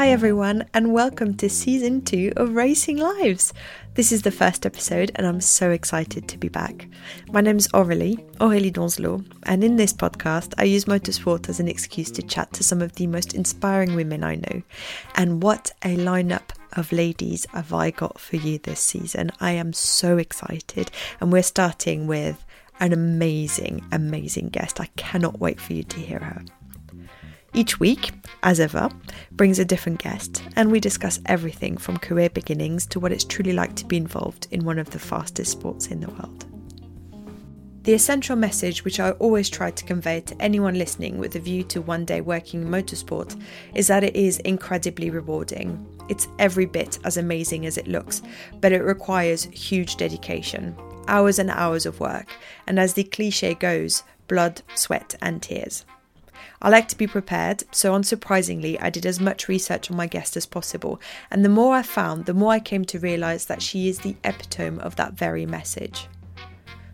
Hi, everyone, and welcome to season two of Racing Lives. This is the first episode, and I'm so excited to be back. My name is Aurélie, Aurélie Donzelot, and in this podcast, I use motorsport as an excuse to chat to some of the most inspiring women I know. And what a lineup of ladies have I got for you this season! I am so excited, and we're starting with an amazing, amazing guest. I cannot wait for you to hear her. Each week, as ever, brings a different guest, and we discuss everything from career beginnings to what it's truly like to be involved in one of the fastest sports in the world. The essential message which I always try to convey to anyone listening with a view to one day working in motorsport is that it is incredibly rewarding. It's every bit as amazing as it looks, but it requires huge dedication, hours and hours of work, and as the cliche goes, blood, sweat, and tears. I like to be prepared, so unsurprisingly, I did as much research on my guest as possible, and the more I found, the more I came to realise that she is the epitome of that very message.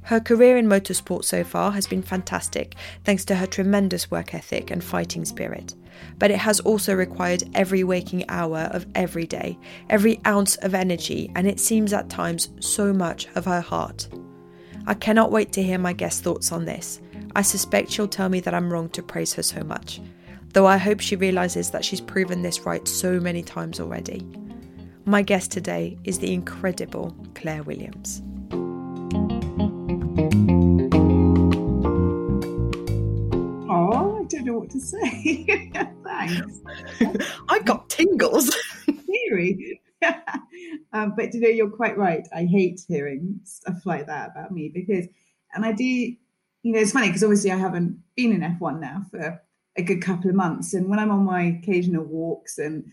Her career in motorsport so far has been fantastic, thanks to her tremendous work ethic and fighting spirit. But it has also required every waking hour of every day, every ounce of energy, and it seems at times so much of her heart. I cannot wait to hear my guest's thoughts on this. I suspect she'll tell me that I'm wrong to praise her so much, though I hope she realises that she's proven this right so many times already. My guest today is the incredible Claire Williams. Oh, I don't know what to say. Thanks. I got tingles. Theory. um, but you know, you're quite right. I hate hearing stuff like that about me because, and I do, you know, it's funny because obviously I haven't been in F1 now for a good couple of months. And when I'm on my occasional walks and,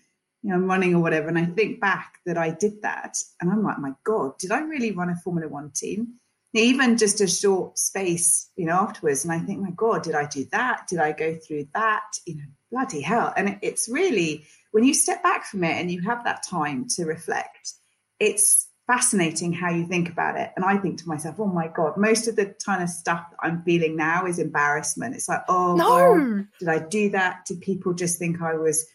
you know, I'm running or whatever, and I think back that I did that, and I'm like, my God, did I really run a Formula One team? Even just a short space, you know, afterwards. And I think, my God, did I do that? Did I go through that? You know, bloody hell. And it's really, when you step back from it and you have that time to reflect, it's fascinating how you think about it. And I think to myself, oh my God, most of the kind of stuff that I'm feeling now is embarrassment. It's like, oh, no. God, did I do that? Did people just think I was,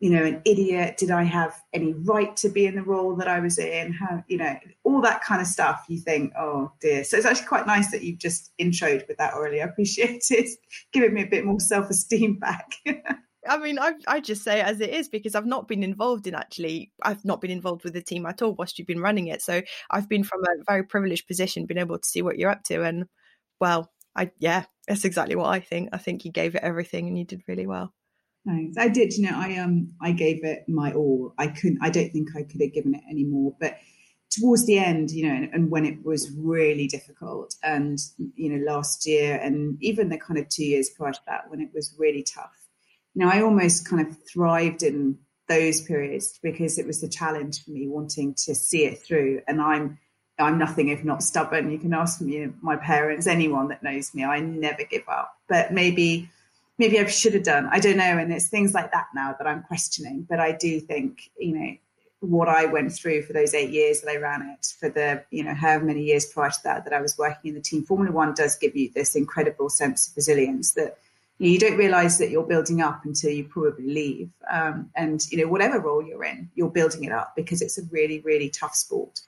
you know, an idiot? Did I have any right to be in the role that I was in? How, you know, all that kind of stuff. You think, oh dear. So it's actually quite nice that you've just introed with that earlier. I appreciate it. Giving me a bit more self esteem back. I mean, I I just say it as it is because I've not been involved in actually. I've not been involved with the team at all whilst you've been running it. So I've been from a very privileged position, been able to see what you're up to, and well, I yeah, that's exactly what I think. I think you gave it everything, and you did really well. Thanks. I did. You know, I um, I gave it my all. I couldn't. I don't think I could have given it any more. But towards the end, you know, and, and when it was really difficult, and you know, last year, and even the kind of two years prior to that, when it was really tough, know, I almost kind of thrived in those periods because it was the challenge for me wanting to see it through. And I'm I'm nothing if not stubborn. You can ask me, my parents, anyone that knows me. I never give up. But maybe maybe I should have done. I don't know. And it's things like that now that I'm questioning. But I do think, you know, what I went through for those eight years that I ran it, for the you know however many years prior to that that I was working in the team. Formula One does give you this incredible sense of resilience that you, you don't realize that you're building up until you probably leave. Um, and you know whatever role you're in, you're building it up because it's a really really tough sport.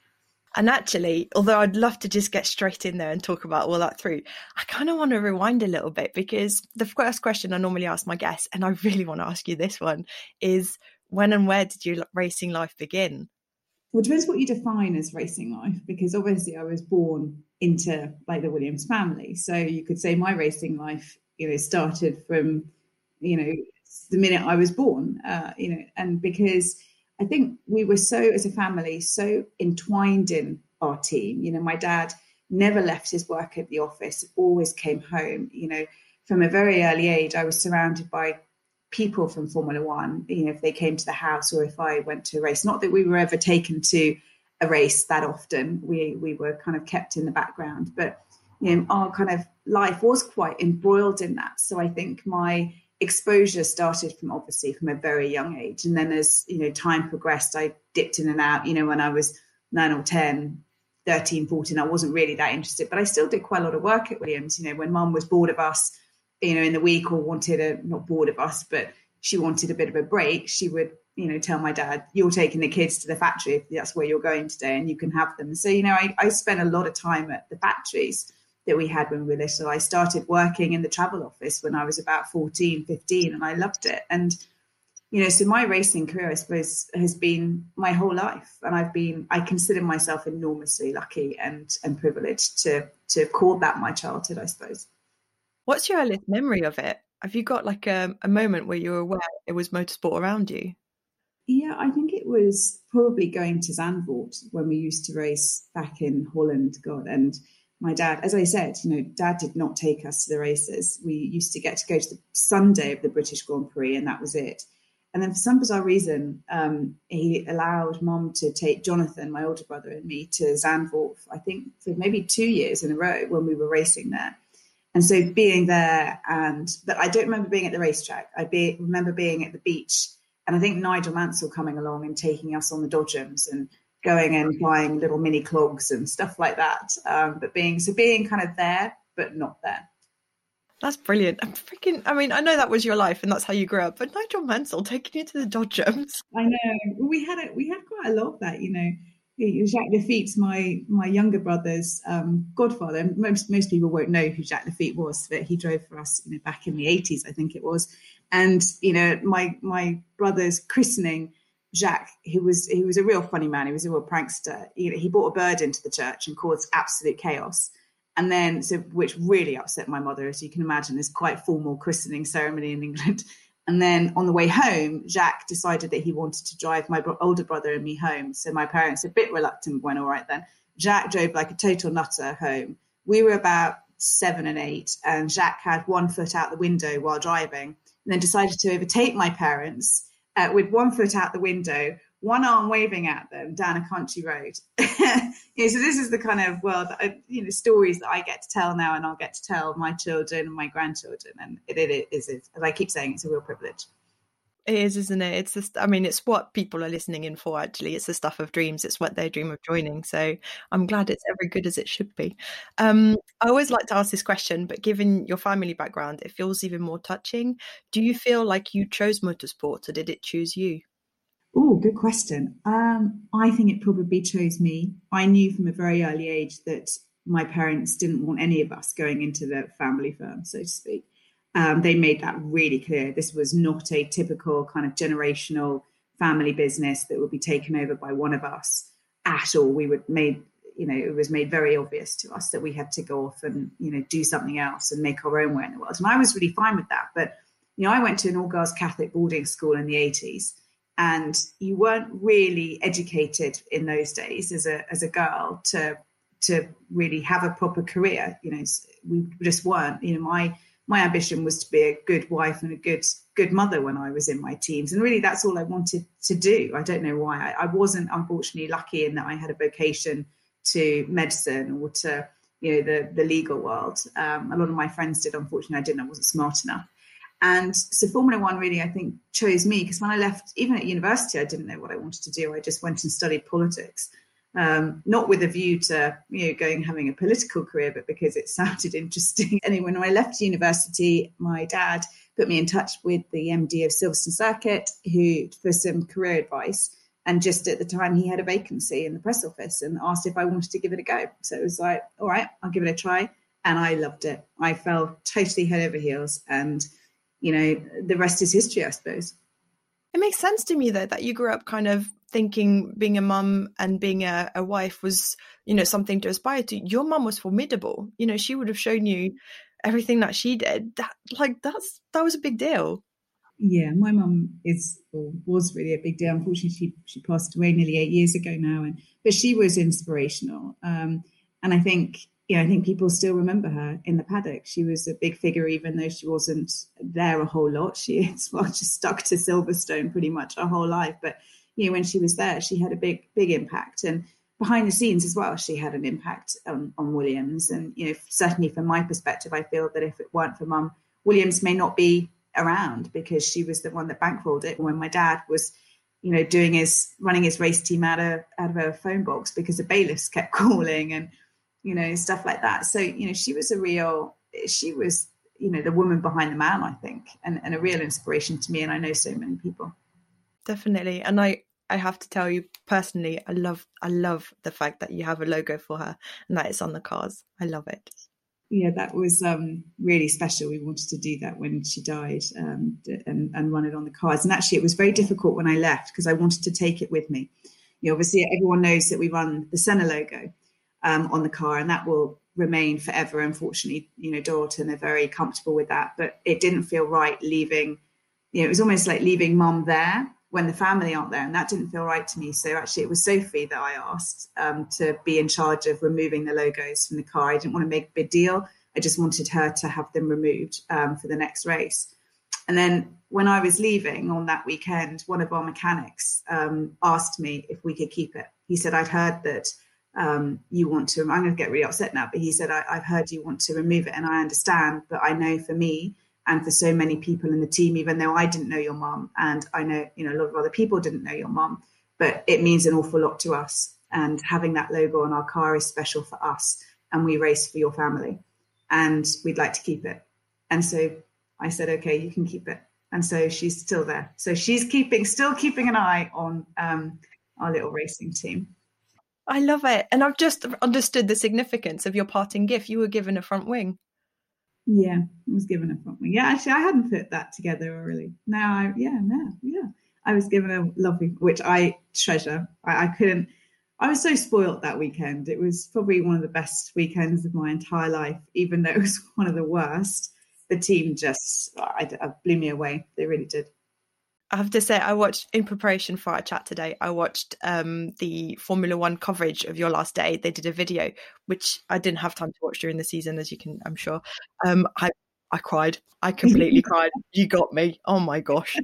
And actually, although I'd love to just get straight in there and talk about all that through, I kind of want to rewind a little bit because the first question I normally ask my guests, and I really want to ask you this one, is when and where did your racing life begin? Well, it depends what you define as racing life, because obviously I was born into like the Williams family. So you could say my racing life, you know, started from, you know, the minute I was born, uh, you know, and because I think we were so, as a family, so entwined in our team. You know, my dad never left his work at the office, always came home. You know, from a very early age, I was surrounded by people from Formula One, you know, if they came to the house or if I went to a race. Not that we were ever taken to a race that often. We we were kind of kept in the background, but you know, our kind of life was quite embroiled in that. So I think my exposure started from obviously from a very young age, and then as you know, time progressed, I dipped in and out. You know, when I was nine or 10, 13, 14, I wasn't really that interested, but I still did quite a lot of work at Williams. You know, when mum was bored of us you know, in the week or wanted a not bored of us, but she wanted a bit of a break, she would, you know, tell my dad, You're taking the kids to the factory if that's where you're going today and you can have them. So, you know, I, I spent a lot of time at the factories that we had when we were little. I started working in the travel office when I was about 14, 15, and I loved it. And, you know, so my racing career, I suppose, has been my whole life. And I've been, I consider myself enormously lucky and and privileged to to have called that my childhood, I suppose. What's your earliest memory of it? Have you got like a, a moment where you were aware it was motorsport around you? Yeah, I think it was probably going to Zandvoort when we used to race back in Holland. God, and my dad, as I said, you know, dad did not take us to the races. We used to get to go to the Sunday of the British Grand Prix, and that was it. And then for some bizarre reason, um, he allowed mom to take Jonathan, my older brother, and me to Zandvoort, I think for maybe two years in a row when we were racing there. And so being there, and but I don't remember being at the racetrack. I be, remember being at the beach, and I think Nigel Mansell coming along and taking us on the Dodgems and going and buying little mini clogs and stuff like that. Um, but being so being kind of there, but not there. That's brilliant. I'm freaking. I mean, I know that was your life and that's how you grew up, but Nigel Mansell taking you to the Dodgems. I know. We had it. We had quite a lot of that. You know, Jacques Laffite's my my younger brother's um, godfather. Most most people won't know who Jacques Laffite was, but he drove for us, you know, back in the eighties, I think it was. And you know, my my brother's christening, Jacques, he was he was a real funny man. He was a real prankster. Know, he brought a bird into the church and caused absolute chaos. And then, so which really upset my mother, as you can imagine, this quite formal christening ceremony in England. And then on the way home, Jacques decided that he wanted to drive my older brother and me home. So my parents, a bit reluctant, went all right then. Jacques drove like a total nutter home. We were about seven and eight, and Jacques had one foot out the window while driving, and then decided to overtake my parents uh, with one foot out the window, one arm waving at them down a country road. you know, so this is the kind of world, that you know, stories that I get to tell now, and I'll get to tell my children and my grandchildren, and it, it is, as I keep saying, it's a real privilege. It is, isn't it? It's just, I mean, it's what people are listening in for, actually. It's the stuff of dreams. It's what they dream of joining. So I'm glad it's every good as it should be. Um, I always like to ask this question, but given your family background, it feels even more touching. Do you feel like you chose motorsport or did it choose you? Oh, good question. Um, I think it probably chose me. I knew from a very early age that my parents didn't want any of us going into the family firm, so to speak. Um, they made that really clear. This was not a typical kind of generational family business that would be taken over by one of us at all. We would made, you know, it was made very obvious to us that we had to go off and, you know, do something else and make our own way in the world. And I was really fine with that. But, you know, I went to an all girls Catholic boarding school in the 80s and you weren't really educated in those days as a as a girl to to really have a proper career. You know, we just weren't. You know, my my ambition was to be a good wife and a good good mother when I was in my teens, and really that's all I wanted to do. I don't know why. I, I wasn't unfortunately lucky in that I had a vocation to medicine or to you know the the legal world. Um, a lot of my friends did. Unfortunately, I didn't. I wasn't smart enough. And so Formula One really, I think, chose me because when I left, even at university, I didn't know what I wanted to do. I just went and studied politics, um, not with a view to you know going having a political career, but because it sounded interesting. anyway, when I left university, my dad put me in touch with the MD of Silverstone Circuit, who for some career advice. And just at the time, he had a vacancy in the press office and asked if I wanted to give it a go. So it was like, all right, I'll give it a try. And I loved it. I fell totally head over heels. And, you know, the rest is history, I suppose. It makes sense to me, though, that you grew up kind of thinking being a mum and being a, a wife was, you know, something to aspire to. Your mum was formidable. You know, she would have shown you everything that she did. That, like, that's that was a big deal. Yeah, my mum is or was really a big deal. Unfortunately, she she passed away nearly eight years ago now, and but she was inspirational. Um, and I think yeah, I think people still remember her in the paddock. She was a big figure, even though she wasn't there a whole lot. She is well, just stuck to Silverstone pretty much her whole life. But you know, when she was there, she had a big big impact, and behind the scenes as well, she had an impact on, on Williams. And you know, certainly from my perspective, I feel that if it weren't for Mum, Williams may not be around because she was the one that bankrolled it when my dad was you know doing his running his race team out of out of a phone box because the bailiffs kept calling and you know stuff like that. So you know she was a real she was you know the woman behind the man i think and, and a real inspiration to me. And i know so many people. Definitely. And i i have to tell you personally i love i love the fact that you have a logo for her and that it's on the cars i love it yeah, that was um, really special. We wanted to do that when she died um, and, and run it on the cars. And actually, it was very difficult when I left because I wanted to take it with me. You know, obviously, everyone knows that we run the Senna logo um, on the car, and that will remain forever. Unfortunately, you know, Dorilton are very comfortable with that, but it didn't feel right leaving. You know, it was almost like leaving mum there when the family aren't there, and that didn't feel right to me. So actually, it was Sophie that I asked um, to be in charge of removing the logos from the car. I didn't want to make a big deal. I just wanted her to have them removed um, for the next race. And then when I was leaving on that weekend, one of our mechanics um, asked me if we could keep it. He said, "I'd heard that." Um, you want to, I'm going to get really upset now, but he said, I, I've heard you want to remove it, and I understand, but I know for me, and for so many people in the team, even though I didn't know your mom and I know, you know, a lot of other people didn't know your mom, but it means an awful lot to us. And having that logo on our car is special for us. And we race for your family and we'd like to keep it. And so I said, okay, you can keep it. And so she's still there. So she's keeping, still keeping an eye on um, our little racing team. I love it. And I've just understood the significance of your parting gift. You were given a front wing. Yeah, I was given a front wing. Yeah, actually, I hadn't put that together really. Now, I, yeah, no, yeah, I was given a lovely, which I treasure. I, I couldn't. I was so spoilt that weekend. It was probably one of the best weekends of my entire life, even though it was one of the worst. The team just I, I blew me away. They really did. I have to say, I watched in preparation for our chat today. I watched um, the Formula One coverage of your last day. They did a video, which I didn't have time to watch during the season, as you can, I'm sure. Um, I I cried. I completely cried. You got me. Oh my gosh.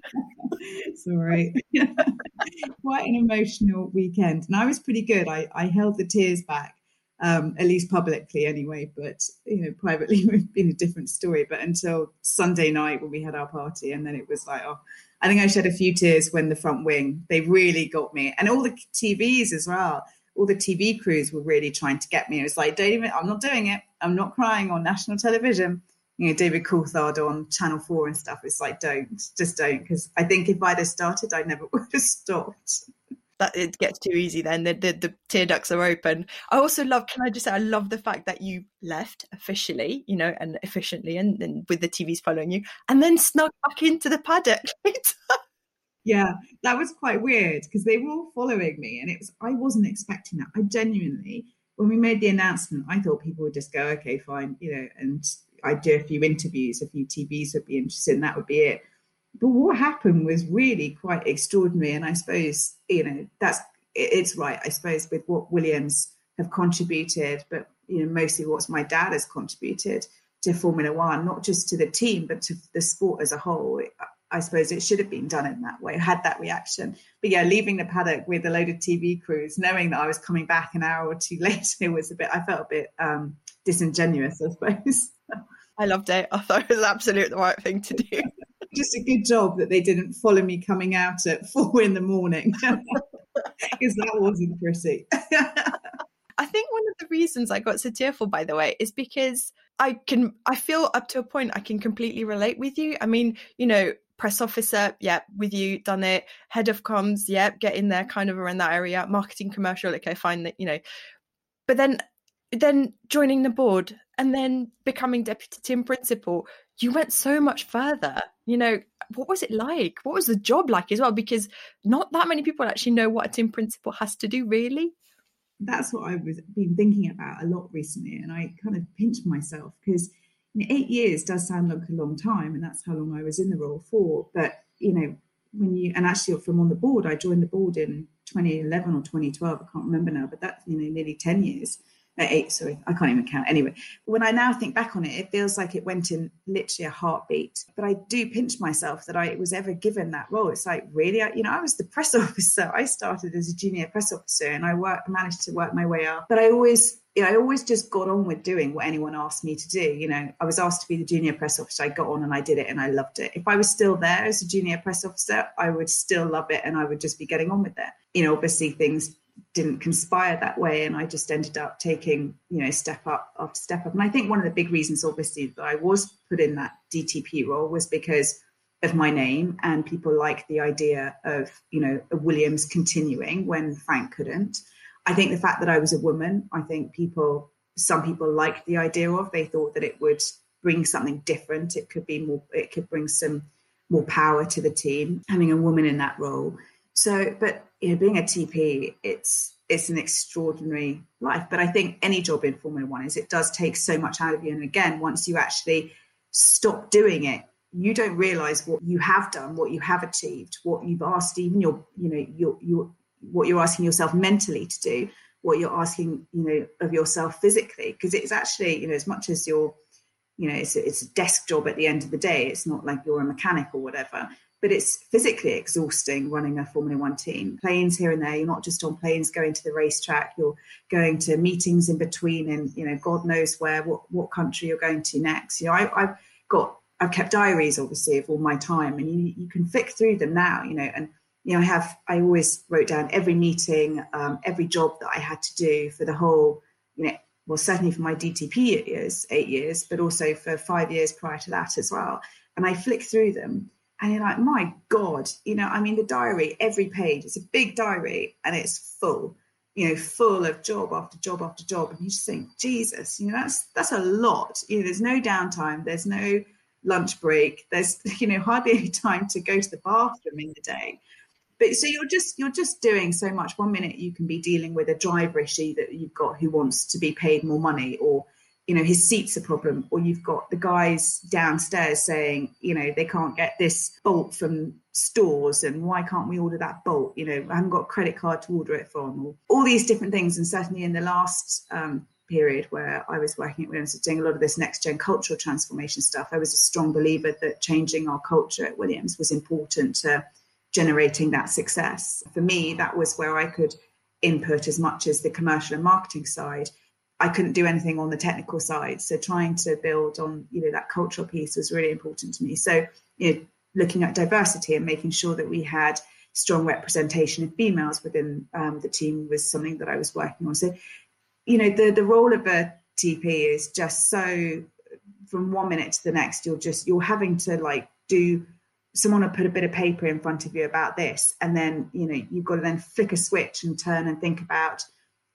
Sorry. Quite an emotional weekend, and I was pretty good. I I held the tears back. Um, at least publicly anyway, but you know, privately would have been a different story. But until Sunday night when we had our party, and then it was like, oh, I think I shed a few tears when the front wing, they really got me. And all the TVs as well, all the TV crews were really trying to get me. It was like, don't even, I'm not doing it. I'm not crying on national television. You know, David Coulthard on Channel 4 and stuff. It's like, don't, just don't. Because I think if I'd have started, I never would have stopped that it gets too easy then the, the, the tear ducts are open. I also love can i just say i love the fact that you left officially you know and efficiently and, and with the tvs following you and then snuck back into the paddock. Yeah that was quite weird because they were all following me and it was i wasn't expecting that. I genuinely when we made the announcement i thought people would just go okay fine you know and i'd do a few interviews a few tvs would be interested and that would be it but what happened was really quite extraordinary. And I suppose, you know, that's it's right, I suppose, with what Williams have contributed, but you know, mostly what my dad has contributed to Formula One, not just to the team, but to the sport as a whole. I suppose it should have been done in that way, had that reaction. But yeah, leaving the paddock with a load of TV crews, knowing that I was coming back an hour or two later was a bit, I felt a bit um, disingenuous, I suppose. I loved it. I thought it was absolutely the right thing to do. just a good job that they didn't follow me coming out at four in the morning because that wasn't pretty. I think one of the reasons I got so tearful, by the way, is because I can, I feel up to a point I can completely relate with you. I mean, you know, press officer, yeah, with you, done it. Head of comms, yeah, get in there kind of around that area. Marketing commercial, okay, fine, that, you know. But then, then joining the board and then becoming deputy team principal, you went so much further. You know, what was it like? What was the job like as well? Because not that many people actually know what a team principal has to do, really. That's what I've been thinking about a lot recently, and I kind of pinched myself because you know, eight years does sound like a long time, and that's how long I was in the role for. But you know, when you and actually from on the board, I joined the board in 2011 or 2012. I can't remember now, but that's you know nearly 10 years eight, sorry, I can't even count. Anyway, when I now think back on it, it feels like it went in literally a heartbeat. But I do pinch myself that I was ever given that role. It's like, really, I, you know, I was the press officer. I started as a junior press officer and I worked, managed to work my way up. But I always, you know, I always just got on with doing what anyone asked me to do. You know, I was asked to be the junior press officer. I got on and I did it and I loved it. If I was still there as a junior press officer, I would still love it and I would just be getting on with it. You know, obviously things didn't conspire that way and i just ended up taking you know step up after step up. And i think one of the big reasons obviously that i was put in that dtp role was because of my name and people liked the idea of you know williams continuing when frank couldn't. I think the fact that i was a woman i think people some people liked the idea of they thought that it would bring something different. It could be more it could bring some more power to the team. Having a woman in that role so, but you know, being a TP, it's it's an extraordinary life. But I think any job in Formula One is it does take so much out of you. And again, once you actually stop doing it, you don't realize what you have done, what you have achieved, what you've asked, even your, you know, your your what you're asking yourself mentally to do, what you're asking, you know, of yourself physically. Because it's actually, you know, as much as you're, you know, it's a, it's a desk job at the end of the day. It's not like you're a mechanic or whatever but it's physically exhausting running a Formula One team. Planes here and there. You're not just on planes going to the racetrack. You're going to meetings in between, and you know, God knows where, what what country you're going to next. You know, I, have got, I've kept diaries, obviously, of all my time, and you you can flick through them now. You know, and you know, I have, I always wrote down every meeting, um, every job that I had to do for the whole, you know, well, certainly for my DTP years, eight years, but also for five years prior to that as well. And I flick through them and you're like, my God, you know, I mean, the diary, every page, it's a big diary and it's full, you know, full of job after job after job. And you just think, Jesus, you know, that's that's a lot. You know, there's no downtime, there's no lunch break, there's, you know, hardly any time to go to the bathroom in the day. But so you're just you're just doing so much. One minute you can be dealing with a driver issue that you've got who wants to be paid more money or you know his seat's a problem or you've got the guys downstairs saying you know they can't get this bolt from stores and why can't we order that bolt? You know i haven't got a credit card to order it from or all these different things. And certainly in the last um, period where i was working at williams doing a lot of this next gen cultural transformation stuff i was a strong believer that changing our culture at williams was important to generating that success. For me that was where i could input as much as the commercial and marketing side I couldn't do anything on the technical side. So trying to build on, you know, that cultural piece was really important to me. So, you know, looking at diversity and making sure that we had strong representation of females within um, the team was something that I was working on. So, you know, the the role of a TP is just so from one minute to the next, you're just you're having to like do someone will put a bit of paper in front of you about this, and then you know you've got to then flick a switch and turn and think about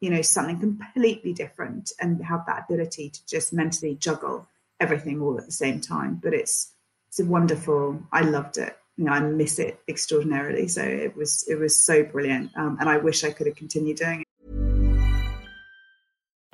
you know something completely different and have that ability to just mentally juggle everything all at the same time. But it's it's a wonderful i loved it. You know i miss it extraordinarily. So it was it was so brilliant. Um, and i wish i could have continued doing it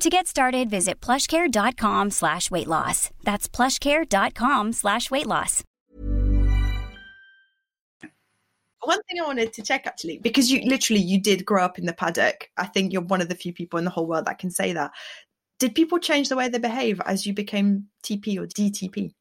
To get started, visit plushcare.com slash weight loss. That's plushcare.com slash weight loss. One thing I wanted to check actually, because you literally you did grow up in the paddock. I think you're one of the few people in the whole world that can say that. Did people change the way they behave as you became TP or DTP?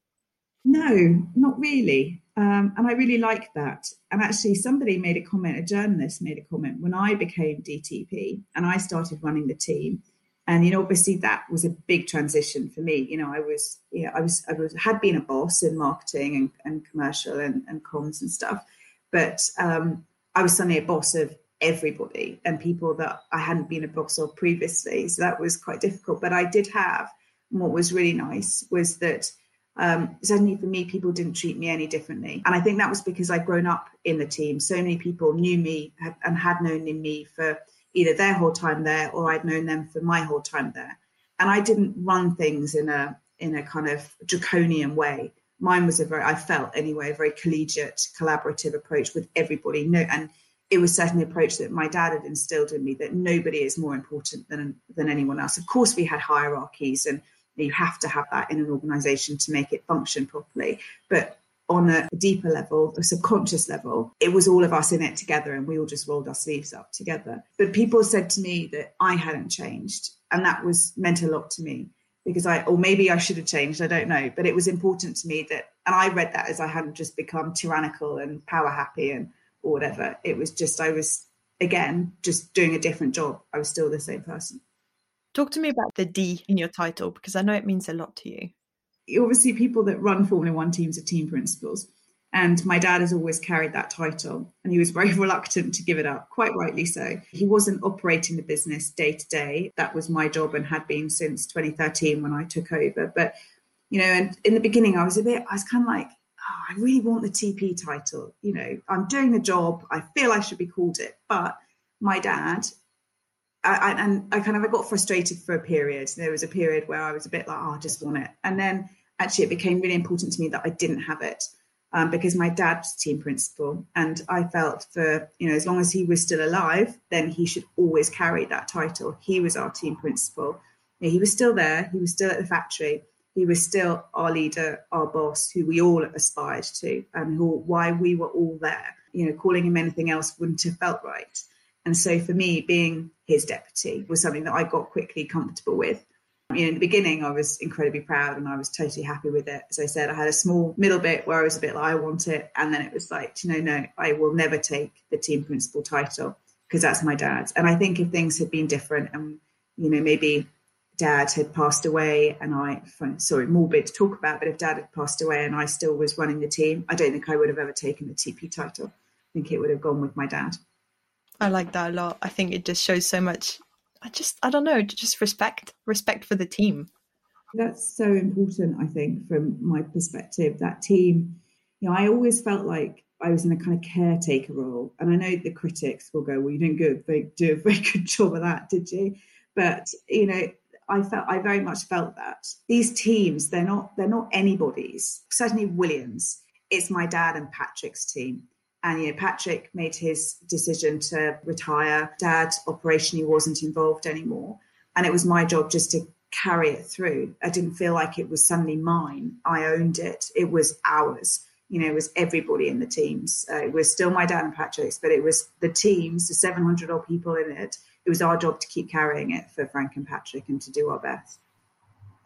No, not really. Um, and I really like that. And actually, somebody made a comment, a journalist made a comment when I became DTP and I started running the team. And you know, obviously, that was a big transition for me. You know, I was, yeah, I was, I was, had been a boss in marketing and, and commercial and, and comms and stuff, but um, I was suddenly a boss of everybody and people that I hadn't been a boss of previously. So that was quite difficult. But I did have, what was really nice was that um, certainly for me, people didn't treat me any differently. And I think that was because I'd grown up in the team. So many people knew me and had known me for either their whole time there or I'd known them for my whole time there. And I didn't run things in a in a kind of draconian way. Mine was a very, I felt anyway, a very collegiate, collaborative approach with everybody. No, and it was certainly an approach that my dad had instilled in me that nobody is more important than than anyone else. Of course, we had hierarchies and you have to have that in an organization to make it function properly. But on a deeper level, a subconscious level, it was all of us in it together and we all just rolled our sleeves up together. But people said to me that I hadn't changed. And that was meant a lot to me because I, or maybe I should have changed, I don't know. But it was important to me that, and I read that as I hadn't just become tyrannical and power happy and or whatever. It was just, I was, again, just doing a different job. I was still the same person. Talk to me about the D in your title because I know it means a lot to you. Obviously, people that run Formula One teams are team principals. And my dad has always carried that title, and he was very reluctant to give it up, quite rightly so. He wasn't operating the business day to day. That was my job and had been since 2013 when I took over. But, you know, and in the beginning, I was a bit, I was kind of like, oh, I really want the TP title. You know, I'm doing the job. I feel I should be called it. But my dad I, and I kind of I got frustrated for a period. There was a period where I was a bit like, oh, I just want it. And then actually, it became really important to me that I didn't have it um, because my dad was team principal, and I felt for you know as long as he was still alive, then he should always carry that title. He was our team principal. He was still there. He was still at the factory. He was still our leader, our boss, who we all aspired to, and who why we were all there. You know, calling him anything else wouldn't have felt right. And so for me, being his deputy was something that I got quickly comfortable with. You know, in the beginning, I was incredibly proud and I was totally happy with it. As I said, I had a small middle bit where I was a bit like, I want it. And then it was like, you know, no, I will never take the team principal title because that's my dad's. And I think if things had been different and, you know, maybe dad had passed away and I, sorry, morbid to talk about, but if dad had passed away and I still was running the team, I don't think I would have ever taken the TP title. I think it would have gone with my dad. I like that a lot. I think it just shows so much. I just, I don't know, just respect, respect for the team. That's so important, I think, from my perspective. That team, you know, I always felt like I was in a kind of caretaker role. And I know the critics will go, well, you didn't they do a very good job of that, did you? But, you know, I felt I very much felt that these teams, they're not they're not anybody's. Certainly Williams, it's my dad and Patrick's team. And you know, Patrick made his decision to retire. Dad operationally wasn't involved anymore, and it was my job just to carry it through. I didn't feel like it was suddenly mine. I owned it. It was ours. you know, it was everybody in the teams. Uh, it was still my dad and Patrick's, but it was the teams, the 700 odd people in it. It was our job to keep carrying it for Frank and Patrick and to do our best.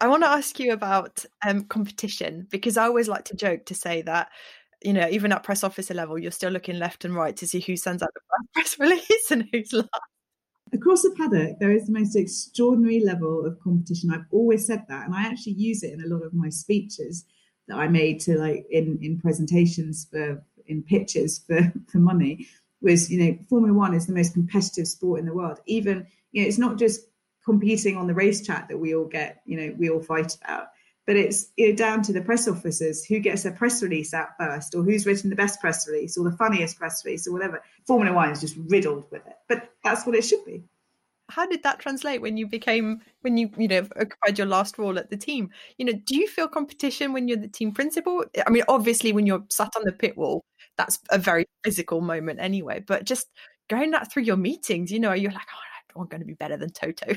I want to ask you about um, competition because I always like to joke to say that you know, even at press officer level, you're still looking left and right to see who sends out the press release and who's last. Across the paddock, there is the most extraordinary level of competition. I've always said that, and I actually use it in a lot of my speeches that I made to like in in presentations for in pitches for for money. Was you know, Formula One is the most competitive sport in the world. Even you know, it's not just competing on the racetrack that we all get, you know, we all fight about but it's down to the press officers who gets a press release out first, or who's written the best press release, or the funniest press release, or whatever. Formula One is just riddled with it, but that's what it should be. How did that translate when you became when you you know occupied your last role at the team? You know, do you feel competition when you're the team principal? I mean, obviously, when you're sat on the pit wall, that's a very physical moment anyway. But just going that through your meetings, you know, you're like, oh, I'm going to be better than Toto.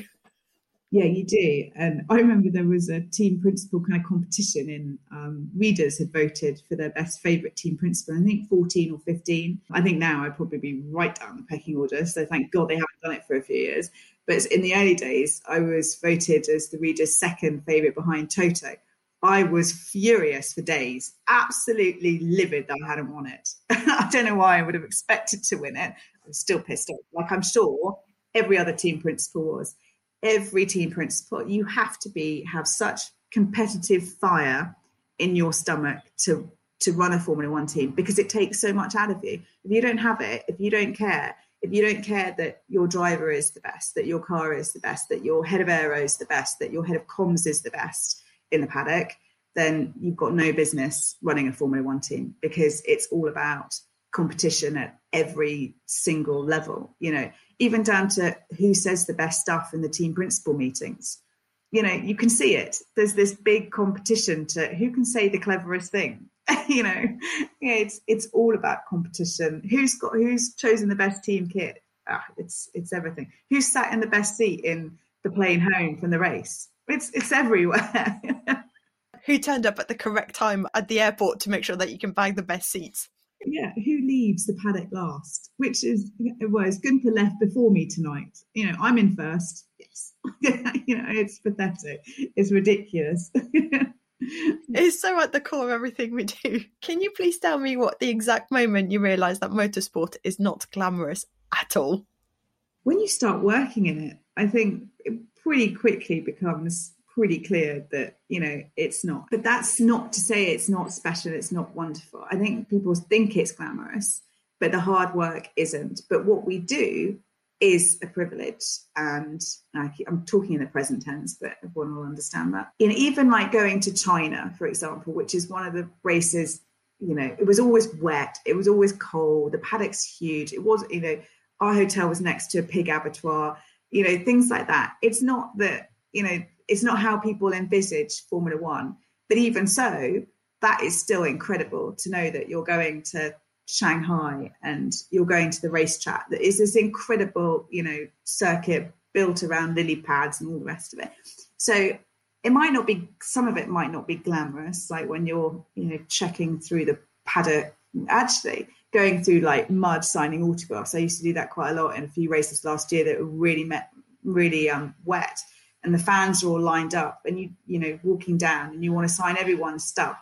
Yeah, you do. And I remember there was a team principal kind of competition in um, readers had voted for their best favourite team principal. I think 14 or 15. I think now I'd probably be right down the pecking order. So thank God they haven't done it for a few years. But in the early days, I was voted as the reader's second favourite behind Toto. I was furious for days, absolutely livid that I hadn't won it. I don't know why I would have expected to win it. I was still pissed off, like I'm sure every other team principal was every team principal, you have to be have such competitive fire in your stomach to to run a Formula One team because it takes so much out of you. If you don't have it, if you don't care, if you don't care that your driver is the best, that your car is the best, that your head of aero is the best, that your head of comms is the best in the paddock, then you've got no business running a Formula One team because it's all about competition at every single level. You know, even down to who says the best stuff in the team principal meetings. You know, you can see it. There's this big competition to who can say the cleverest thing. you know, it's it's all about competition. Who's got who's chosen the best team kit? Ah, it's it's everything. Who's sat in the best seat in the plane home from the race? It's it's everywhere. who turned up at the correct time at the airport to make sure that you can bag the best seats? Yeah, who leaves the paddock last? Which is, well, it's Guenther left before me tonight. You know, I'm in first. Yes. you know, it's pathetic. It's ridiculous. it's so at the core of everything we do. Can you please tell me what the exact moment you realise that motorsport is not glamorous at all? When you start working in it, I think it pretty quickly becomes pretty clear that you know it's not. But that's not to say it's not special it's not wonderful. I think people think it's glamorous but the hard work isn't. But what we do is a privilege and i'm talking in the present tense but everyone will understand that. You know even like going to china for example which is one of the races you know it was always wet it was always cold the paddock's huge it was you know our hotel was next to a pig abattoir you know things like that. It's not that you know it's not how people envisage Formula One. But even so, that is still incredible to know that you're going to Shanghai and you're going to the racetrack. That is this incredible, you know, circuit built around lily pads and all the rest of it. So it might not be some of it might not be glamorous, like when you're, you know, checking through the paddock. Actually, going through like mud signing autographs. I used to do that quite a lot in a few races last year that were really met really um, wet and the fans are all lined up and you you know walking down and you want to sign everyone's stuff.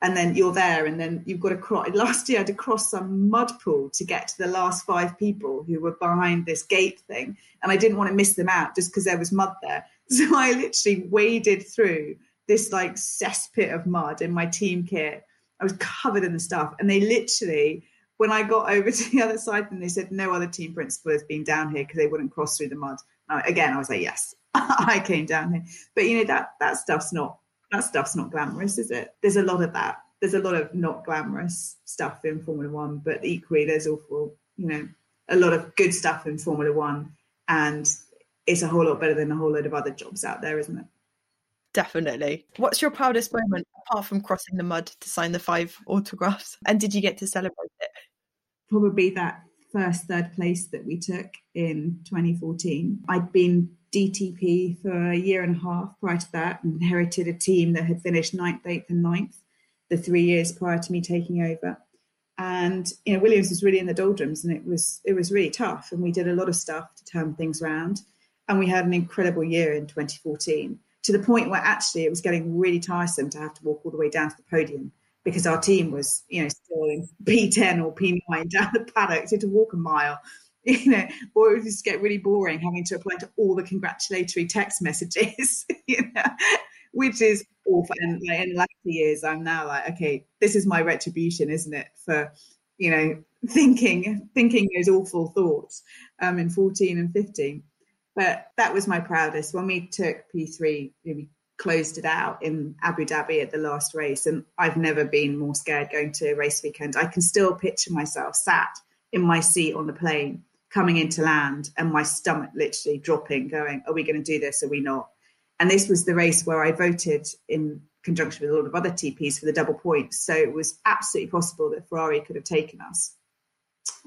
And then you're there and then you've got to cross last year i had to cross some mud pool to get to the last five people who were behind this gate thing and i didn't want to miss them out just because there was mud there. So i literally waded through this like cesspit of mud in my team kit. I was covered in the stuff and they literally when i got over to the other side and they said no other team principal has been down here because they wouldn't cross through the mud. Uh, again i was like yes I came down here. But you know that that stuff's not that stuff's not glamorous, is it? There's a lot of that. There's a lot of not glamorous stuff in Formula One, but equally there's awful, you know, a lot of good stuff in Formula One, and it's a whole lot better than a whole load of other jobs out there, isn't it? Definitely. What's your proudest moment apart from crossing the mud to sign the five autographs? And did you get to celebrate it? Probably that first third place that we took in 2014. I'd been DTP for a year and a half prior to that, and inherited a team that had finished ninth, eighth, and ninth. the three years prior to me taking over. And you know, Williams was really in the doldrums, and it was it was really tough. And we did a lot of stuff to turn things around, and we had an incredible year in 2014 to the point where actually it was getting really tiresome to have to walk all the way down to the podium because our team was, you know, still in P10 or P9 down the paddock. So to walk a mile, you know, or it would just get really boring having to apply to all the congratulatory text messages, you know, which is awful. And like, in the years, I'm now like, okay, this is my retribution, isn't it, for, you know, thinking thinking those awful thoughts um, in 14 and 15. But that was my proudest. When we took P3, we closed it out in Abu Dhabi at the last race. And I've never been more scared going to a race weekend. I can still picture myself sat in my seat on the plane coming into land and my stomach literally dropping, going, Are we going to do this? Are we not? And this was the race where I voted in conjunction with a lot of other TPs for the double points. So it was absolutely possible that Ferrari could have taken us.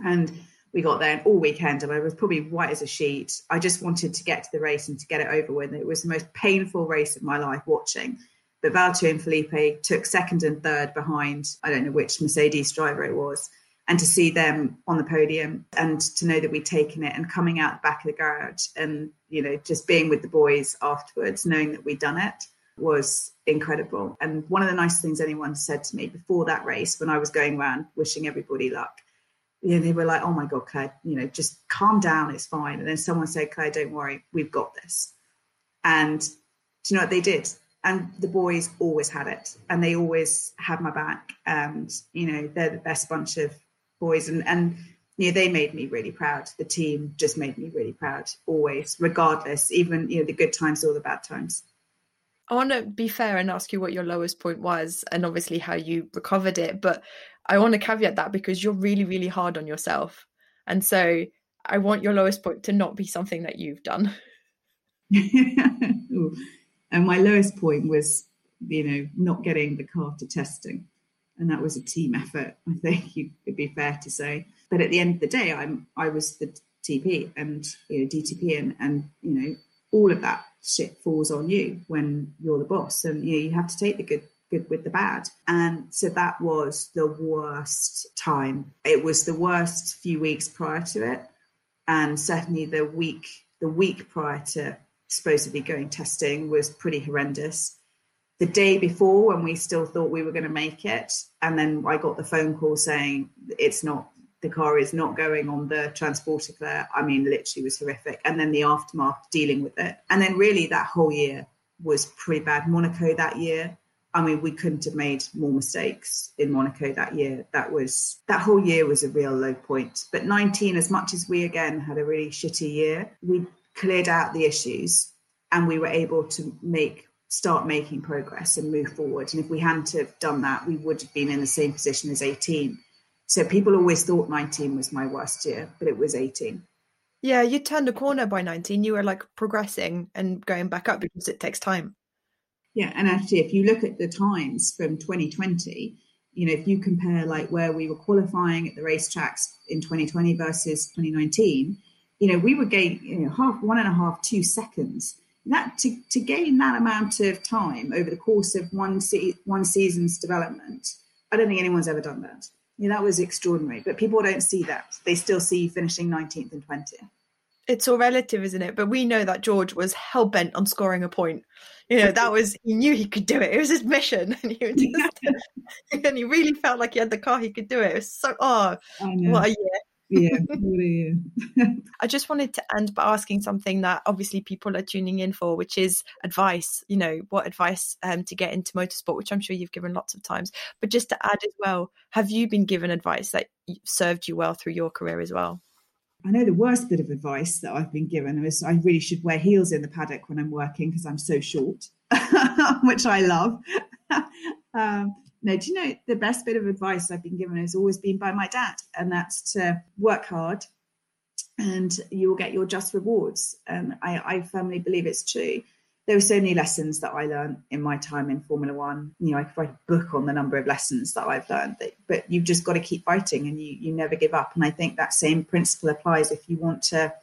And we got there and all weekend and I was probably white as a sheet. I just wanted to get to the race and to get it over with. It was the most painful race of my life watching. But Valtteri and Felipe took second and third behind, I don't know which Mercedes driver it was. And to see them on the podium and to know that we'd taken it and coming out the back of the garage and, you know, just being with the boys afterwards, knowing that we'd done it was incredible. And one of the nice things anyone said to me before that race, when I was going around wishing everybody luck, you know, they were like, oh my God, Claire, you know, just calm down, it's fine. And then someone said, Claire, don't worry, we've got this. And do you know what they did? And the boys always had it and they always had my back. And, you know, they're the best bunch of boys. And, and, you know, they made me really proud. The team just made me really proud, always, regardless, even, you know, the good times or the bad times. I want to be fair and ask you what your lowest point was and obviously how you recovered it. But I want to caveat that because you're really, really hard on yourself. And so I want your lowest point to not be something that you've done. and my lowest point was, you know, not getting the car to testing. And that was a team effort, I think it'd be fair to say. But at the end of the day, I'm I was the TP and you know DTP and and you know all of that shit falls on you when you're the boss and you know you have to take the good good with the bad. And so that was the worst time. It was the worst few weeks prior to it. And certainly the week the week prior to supposedly going testing was pretty horrendous. The day before when we still thought we were going to make it, and then I got the phone call saying it's not the car is not going on the transporter Claire. I mean, literally was horrific. And then the aftermath dealing with it. And then really that whole year was pretty bad. Monaco that year I mean, we couldn't have made more mistakes in Monaco that year. That was that whole year was a real low point. But 19, as much as we again had a really shitty year, we cleared out the issues and we were able to make start making progress and move forward. And if we hadn't have done that, we would have been in the same position as 18. So people always thought 19 was my worst year, but it was 18. Yeah, you turned a corner by 19. You were like progressing and going back up because it takes time. Yeah, and actually, if you look at the times from 2020, you know, if you compare like where we were qualifying at the racetracks in 2020 versus 2019, you know, we were gaining you know, half, one and a half, two seconds. That to, to gain that amount of time over the course of one se- one season's development, I don't think anyone's ever done that. Know, that was extraordinary. But people don't see that. They still see finishing 19th and 20th it's all relative, isn't it? But we know that George was hell bent on scoring a point. You know, that was he knew he could do it. It was his mission, and he just, and he really felt like he had the car. He could do it. It was so oh, what a year! Yeah. I just wanted to end by asking something that obviously people are tuning in for, which is advice. You know, what advice um, to get into motorsport, which I'm sure you've given lots of times. But just to add as well, have you been given advice that served you well through your career as well? I know the worst bit of advice that I've been given is I really should wear heels in the paddock when I'm working because I'm so short, which I love. um, no, do you know the best bit of advice I've been given has always been by my dad, and that's to work hard and you will get your just rewards. And I, I firmly believe it's true there were so many lessons that I learned in my time in Formula One. You know, I could write a book on the number of lessons that I've learned, but you've just got to keep fighting and you, you never give up. And I think that same principle applies if you want to,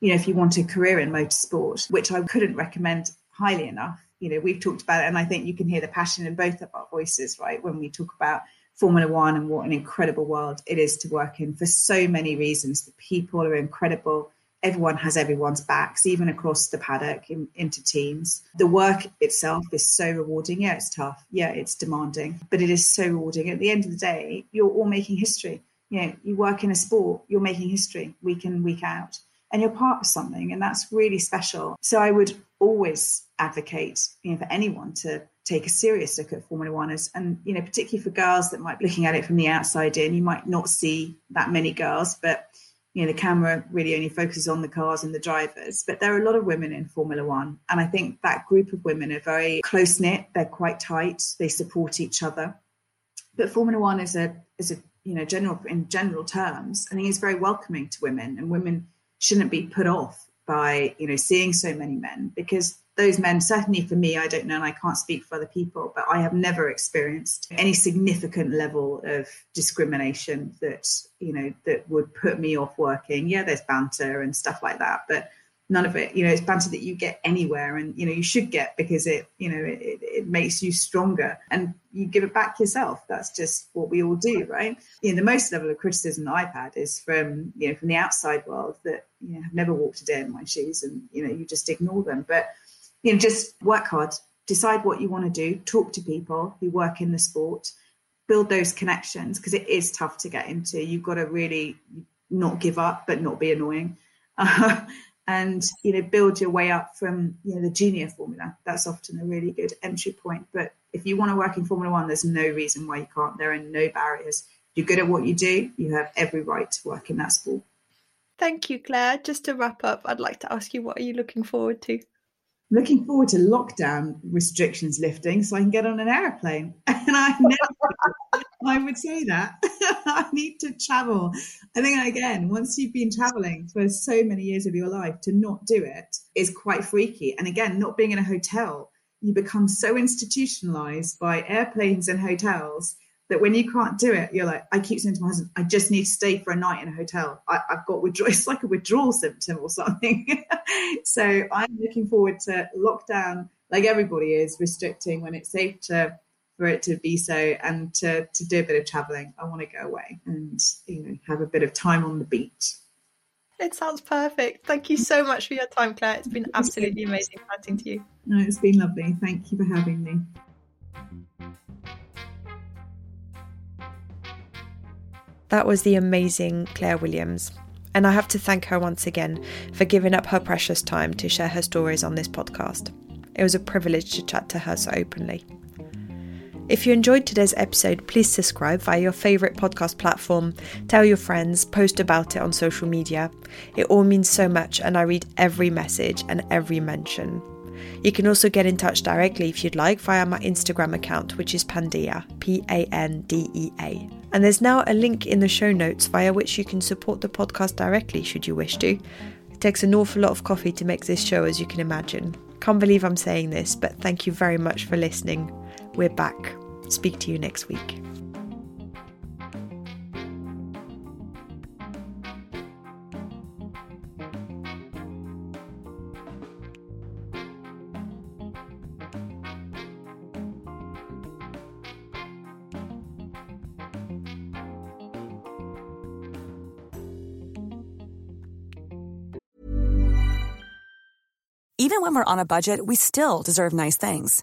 you know, if you want a career in motorsport, which I couldn't recommend highly enough. You know, we've talked about it, and I think you can hear the passion in both of our voices, right? When we talk about Formula One and what an incredible world it is to work in for so many reasons. The people are incredible. Everyone has everyone's backs, even across the paddock in, into teams. The work itself is so rewarding. Yeah, it's tough. Yeah, it's demanding, but it is so rewarding. At the end of the day, you're all making history. You know, you work in a sport, you're making history week in, week out, and you're part of something, and that's really special. So I would always advocate, you know, for anyone to take a serious look at Formula One as, and you know, particularly for girls that might be looking at it from the outside in, you might not see that many girls, but you know, the camera really only focuses on the cars and the drivers. But there are a lot of women in Formula One, and I think that group of women are very close knit. They're quite tight. They support each other. But Formula One is a is a you know general in general terms, I think it's very welcoming to women, and women shouldn't be put off by you know seeing so many men because those men, certainly for me, I don't know, and I can't speak for other people, but I have never experienced any significant level of discrimination that, you know, that would put me off working. Yeah, there's banter and stuff like that, but none of it, you know, it's banter that you get anywhere and, you know, you should get because it, you know, it, it makes you stronger and you give it back yourself. That's just what we all do, right? You know, the most level of criticism I've had is from, you know, from the outside world that, you know, have never walked a day in my shoes and, you know, you just ignore them. But you know, just work hard, decide what you want to do, talk to people who work in the sport, build those connections because it is tough to get into. You've got to really not give up, but not be annoying. And you know build your way up from you know the junior formula. That's often a really good entry point but if you want to work in formula one there's no reason why you can't. There are no barriers. You're good at what you do you have every right to work in that sport. Thank you claire. Just to wrap up i'd like to ask you what are you looking forward to? Looking forward to lockdown restrictions lifting so I can get on an airplane. And I never, I would say that I need to travel. I think again, once you've been traveling for so many years of your life, to not do it is quite freaky. And again, not being in a hotel, you become so institutionalized by airplanes and hotels that when you can't do it, you're like, I keep saying to my husband, I just need to stay for a night in a hotel. I, have got withdrawal, it's like a withdrawal symptom or something. so I'm looking forward to lockdown, like everybody is, restricting when it's safe to for it to be so and to, to do a bit of traveling. I want to go away and you know have a bit of time on the beach. It sounds perfect. Thank you so much for your time, Claire. It's been absolutely amazing chatting to you. No, it's been lovely. Thank you for having me. That was the amazing Claire Williams. And I have to thank her once again for giving up her precious time to share her stories on this podcast. It was a privilege to chat to her so openly. If you enjoyed today's episode, please subscribe via your favourite podcast platform, tell your friends, post about it on social media. It all means so much, and I read every message and every mention. You can also get in touch directly if you'd like via my Instagram account, which is Pandea, P A N D E A. And there's now a link in the show notes via which you can support the podcast directly should you wish to. It takes an awful lot of coffee to make this show, as you can imagine. Can't believe I'm saying this, but thank you very much for listening. We're back. Speak to you next week. Even when we're on a budget, we still deserve nice things.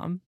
mom.